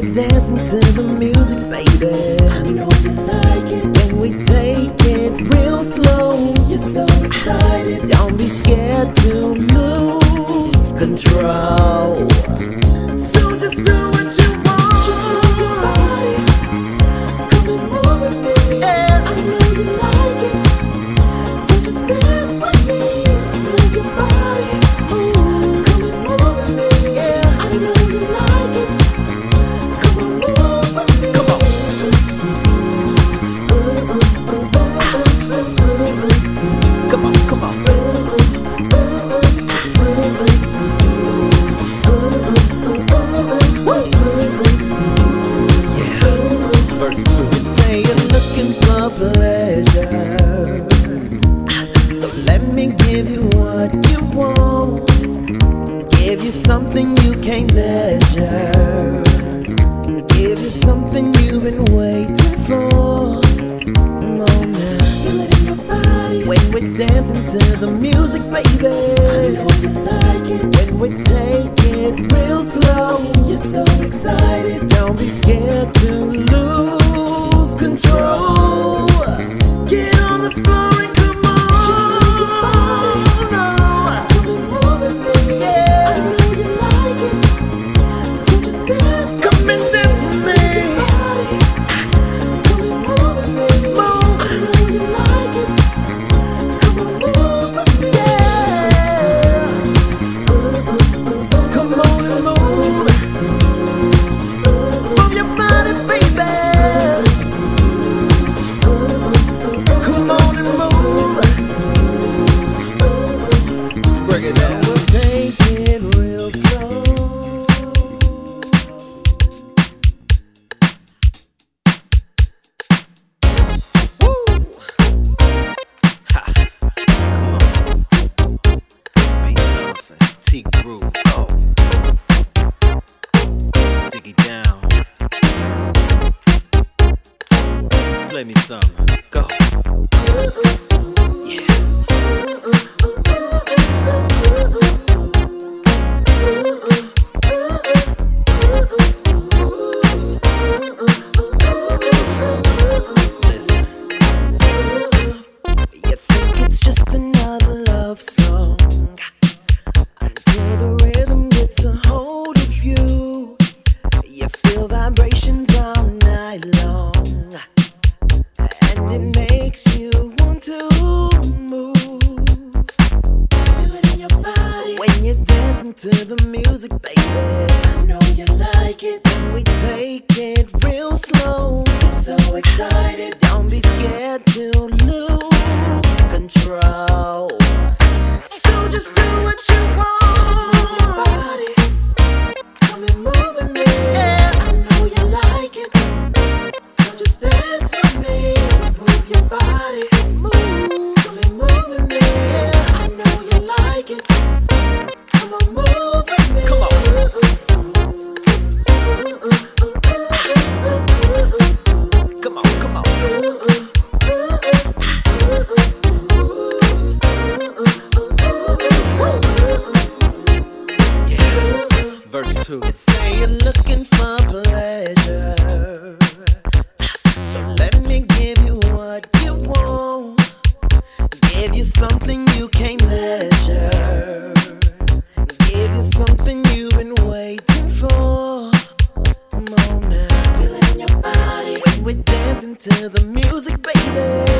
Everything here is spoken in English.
dancing to the music, baby. I know you like it. When we take it real slow, you're so excited. Don't be scared to lose control. So just do what you pleasure. So let me give you what you want. Give you something you can't measure. Give you something you've been waiting for. When we're dancing to the music, baby. been there. peak groove. Oh. It down. Play me some. Go. to the music, baby. I know you like it when we take it. to? You say you're looking for pleasure. So let me give you what you want. Give you something you can't measure. Give you something you've been waiting for. Come on now. Feeling your body. When we're dancing to the music, baby.